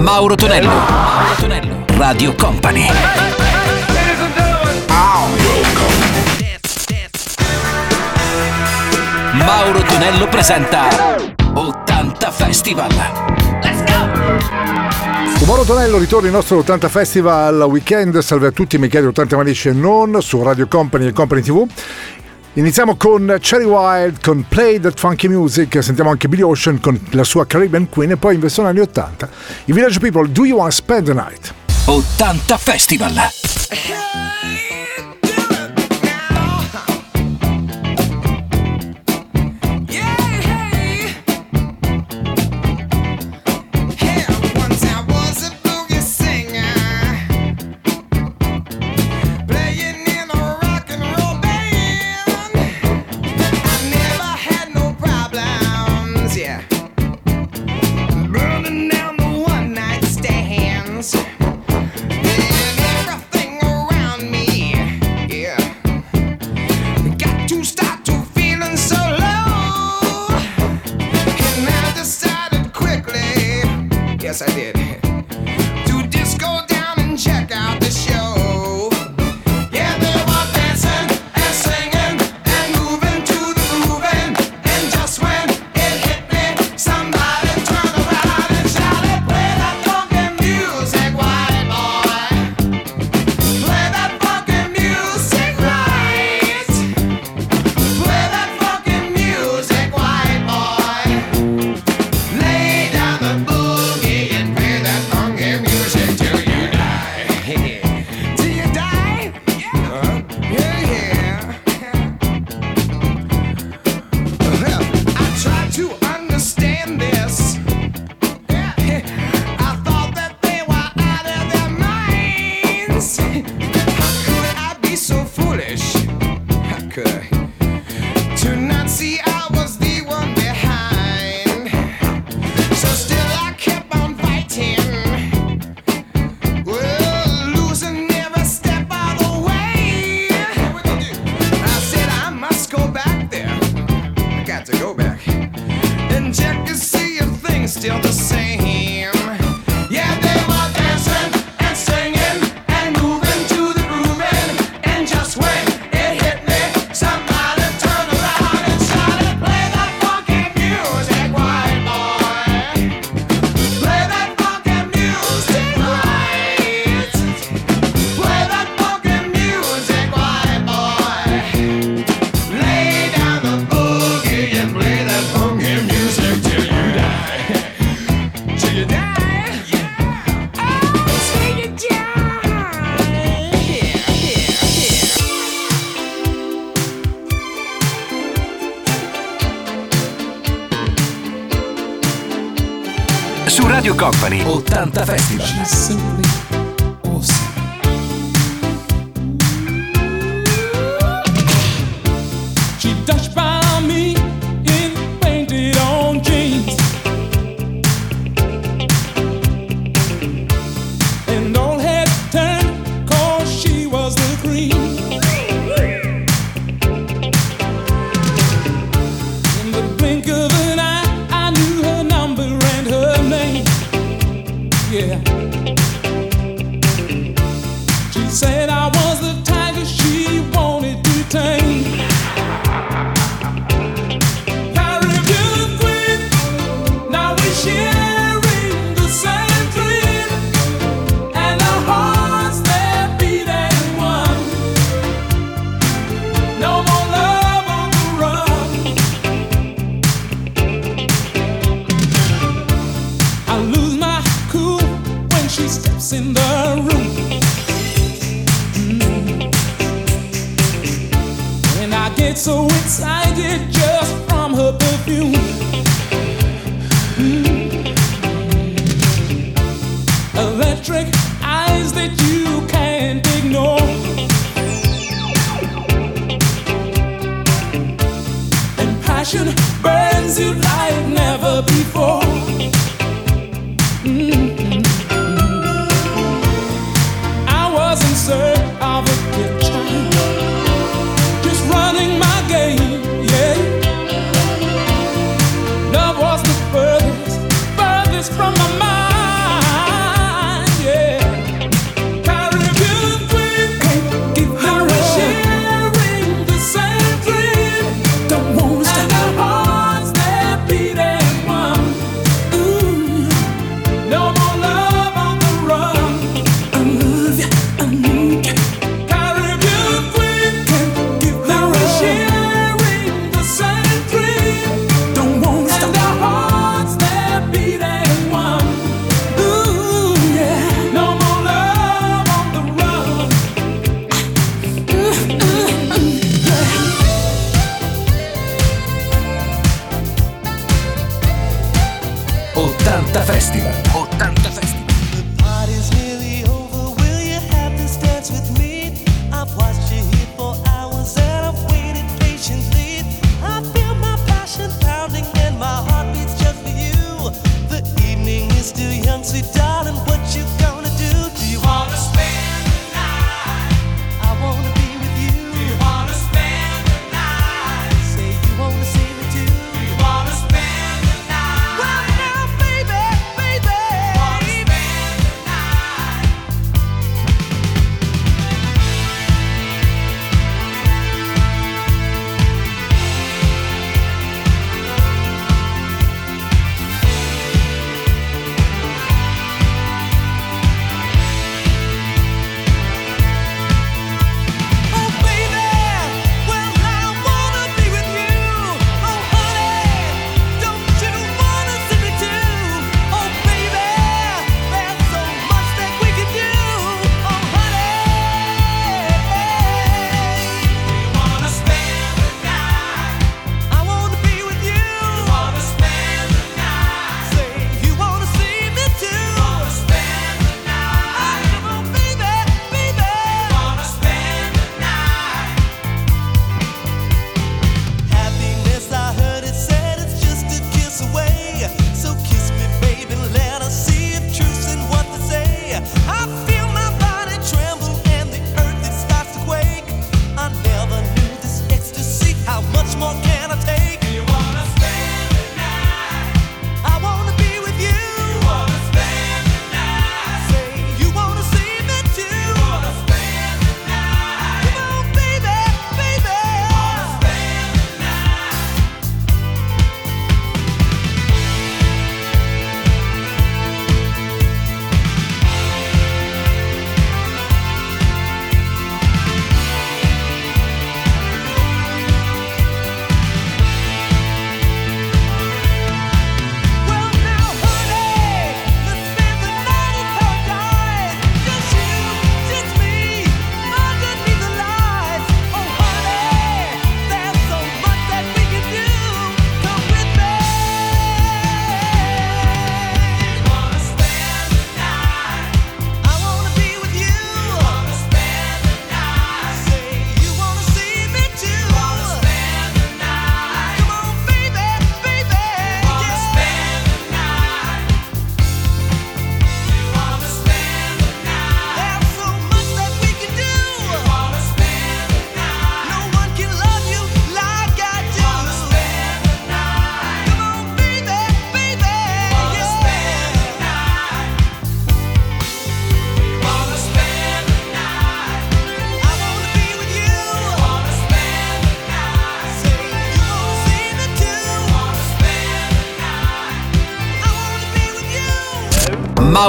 Mauro Tonello. Mauro Tonello. Radio Company. Mauro Tonello presenta 80 Festival. Let's go! Mauro Tonello ritorna il nostro 80 Festival Weekend. Salve a tutti, mi Michele 80 Manici e non su Radio Company e Company TV. Iniziamo con Cherry Wild, con Play That Funky Music, sentiamo anche Billy Ocean con la sua Caribbean Queen e poi in versione anni 80 i Village People Do You Wanna Spend the Night? 80 Festival!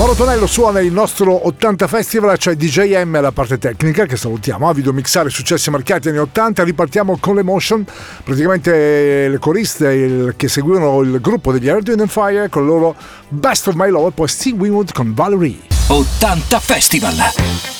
Mauro Tonello suona il nostro 80 Festival, cioè DJM alla parte tecnica che salutiamo, a video mixare successi marcati anni 80, ripartiamo con le motion, praticamente le coriste il, che seguivano il gruppo degli Earth, Wind Fire con il loro Best of My Love poi Steve Winwood con Valerie. 80 Festival!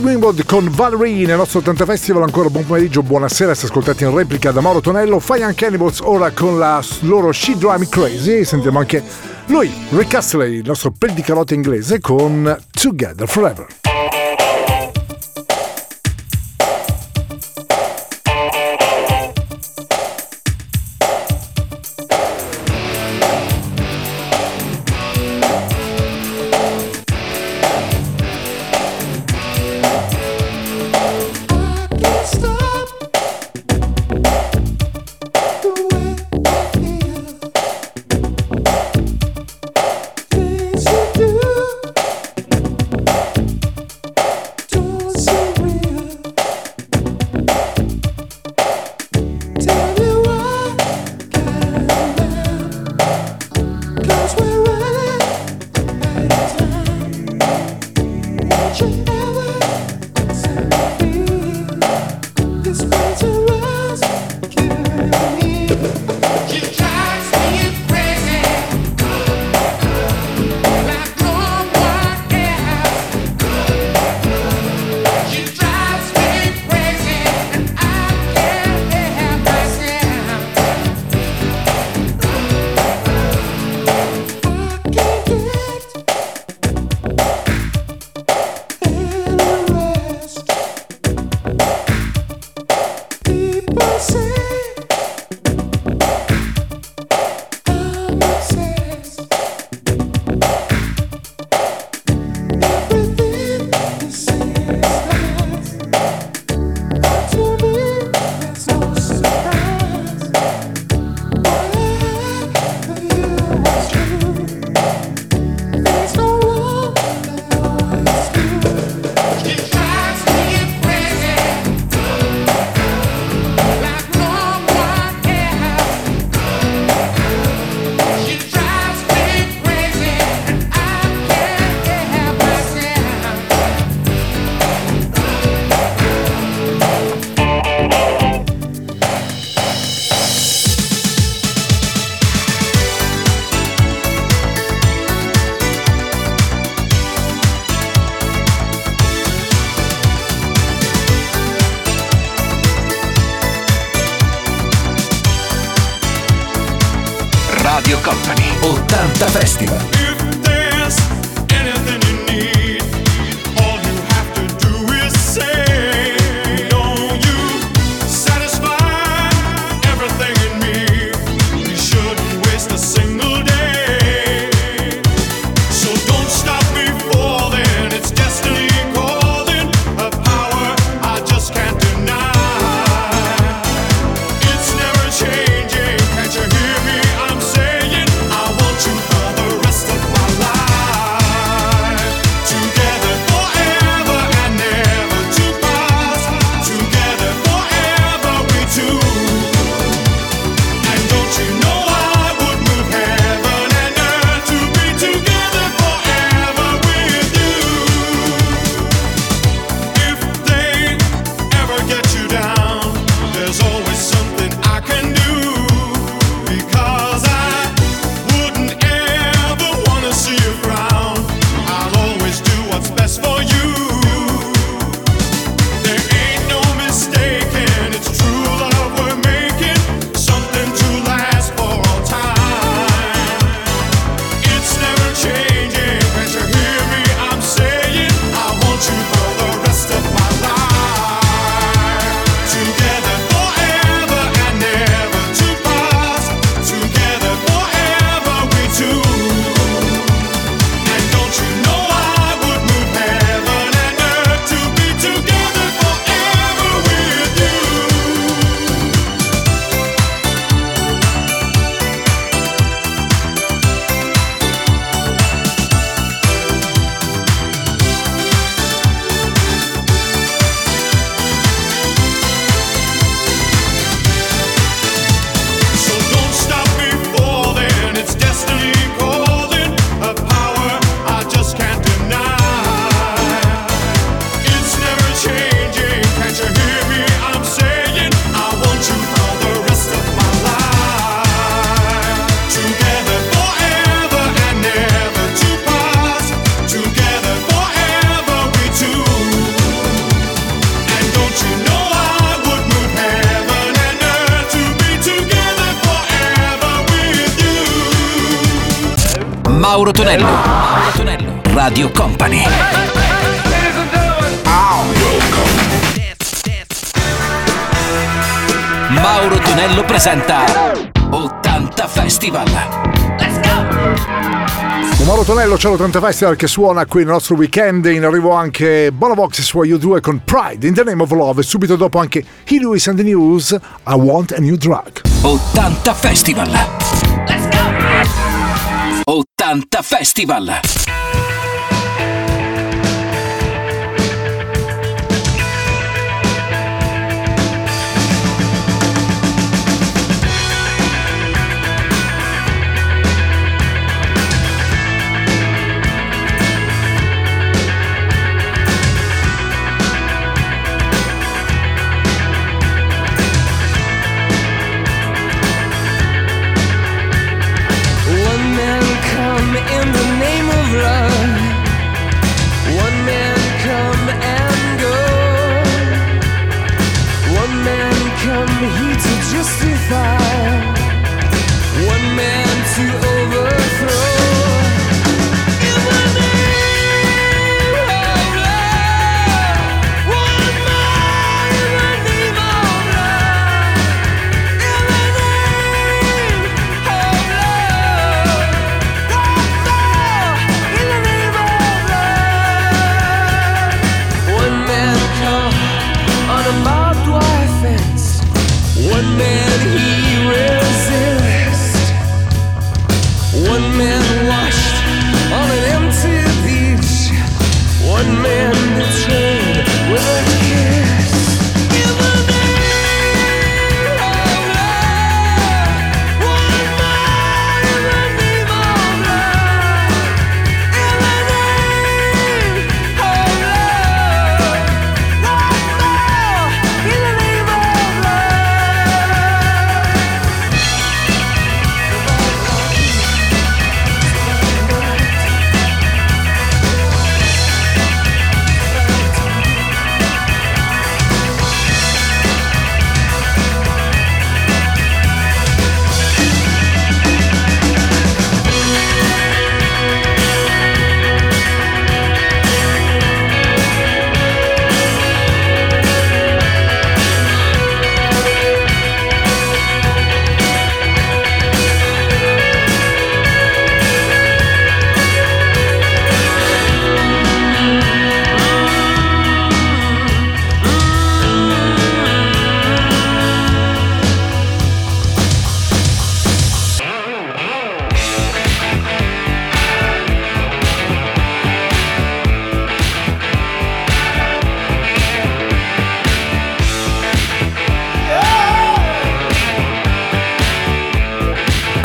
Greenwood con Valerie nel nostro 80 Festival, ancora buon pomeriggio, buonasera se ascoltate in replica da Mauro Tonello, Fai anche Animals ora con la loro She Drive Me Crazy. Sentiamo anche lui, Rick Astley, il nostro pel di carota inglese con Together Forever. Mauro Tonello. Mauro Tonello. Radio Company. Mauro Tonello presenta 80 Festival. Let's go! Mauro Tonello, c'è l'80 Festival che suona qui nel nostro weekend. In arrivo anche Bonavox su You2 con Pride in the Name of Love. E subito dopo anche He Lewis and the News. I Want a New Drug. 80 Festival. Let's go! 80 Festival!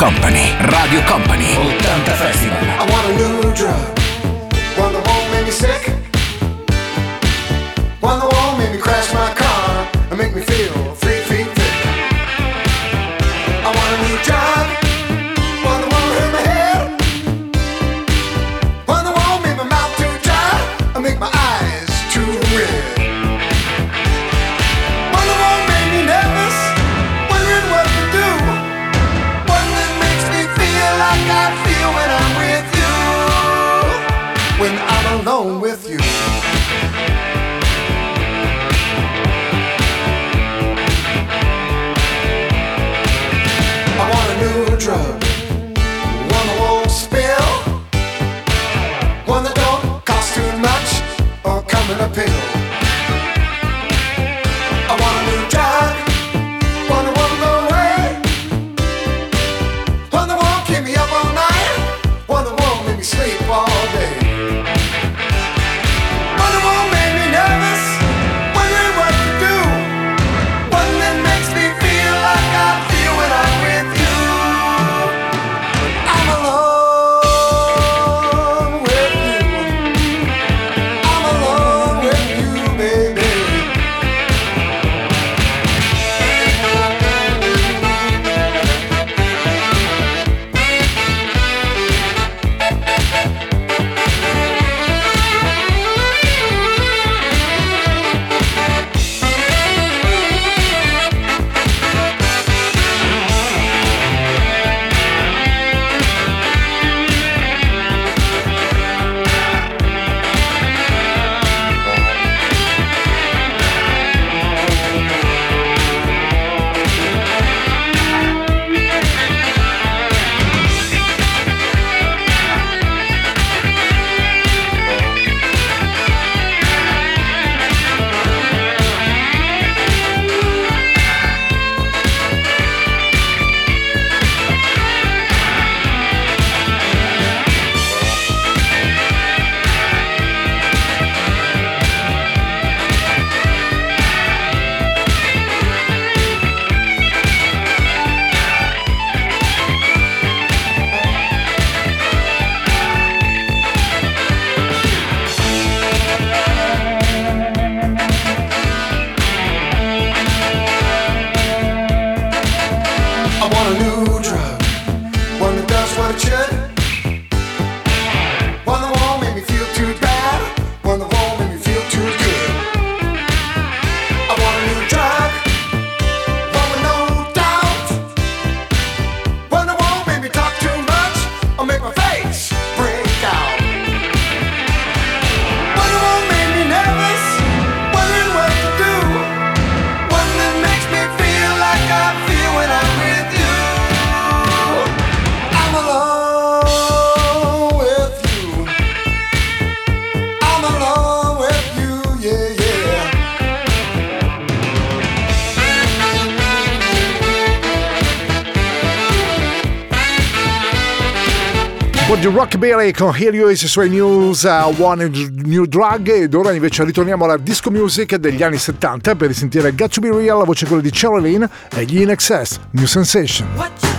Company, Radio Company, 80 Festival. I want a new drug. Billy con Hear You e i suoi news uh, One New Drug ed ora invece ritorniamo alla disco music degli anni 70 per sentire Got To Be Real, la voce quella di Cheryl Lynn e gli In Excess, New Sensation.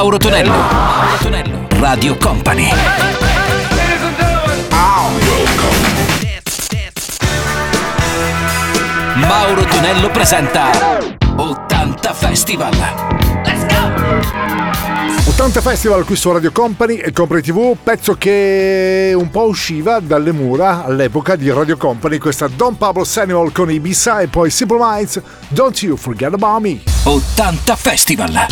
Mauro Tonello. Mauro Tonello. Radio Company. Mauro Tonello presenta 80 Festival. Let's go! 80 Festival qui su Radio Company e Company TV, pezzo che un po' usciva dalle mura all'epoca di Radio Company, questa Don Pablo Samuel con Ibiza e poi Simple Minds, Don't You Forget About Me. 80 Festival.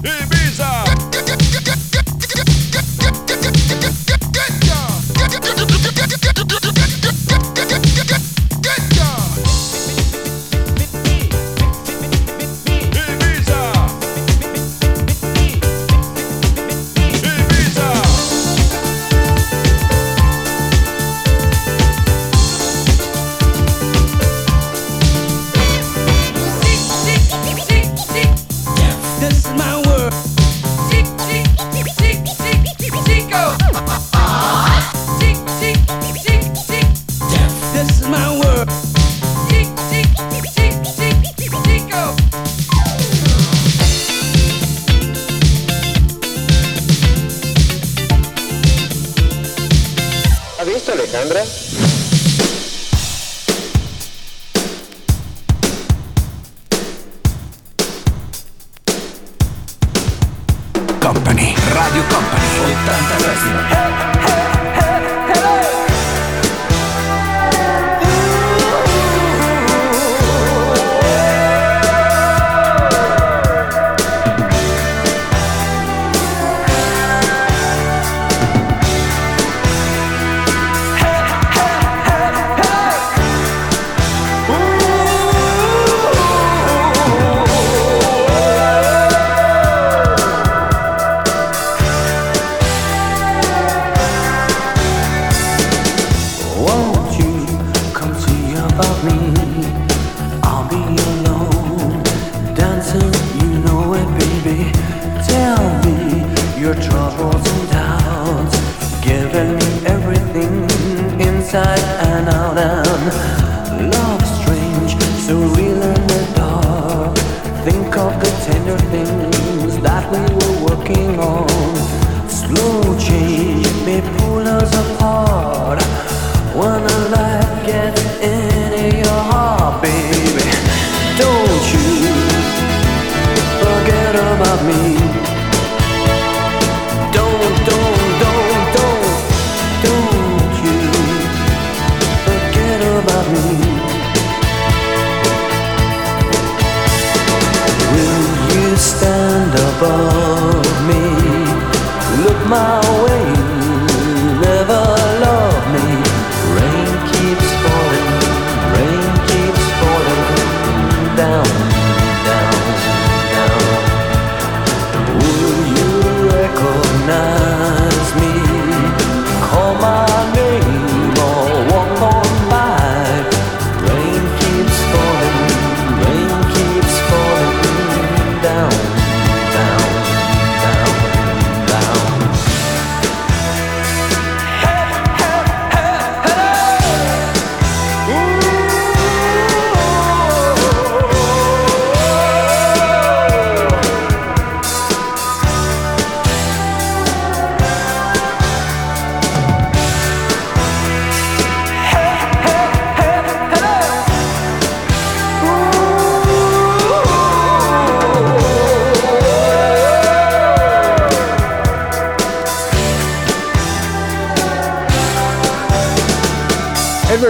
Hey,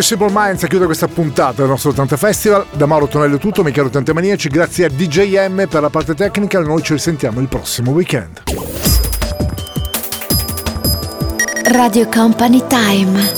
Simple Minds chiude questa puntata del nostro 80 Festival. Da Mauro Tonello è tutto, Michele tante Maniaci, grazie a DJM per la parte tecnica, noi ci risentiamo il prossimo weekend. Radio Company Time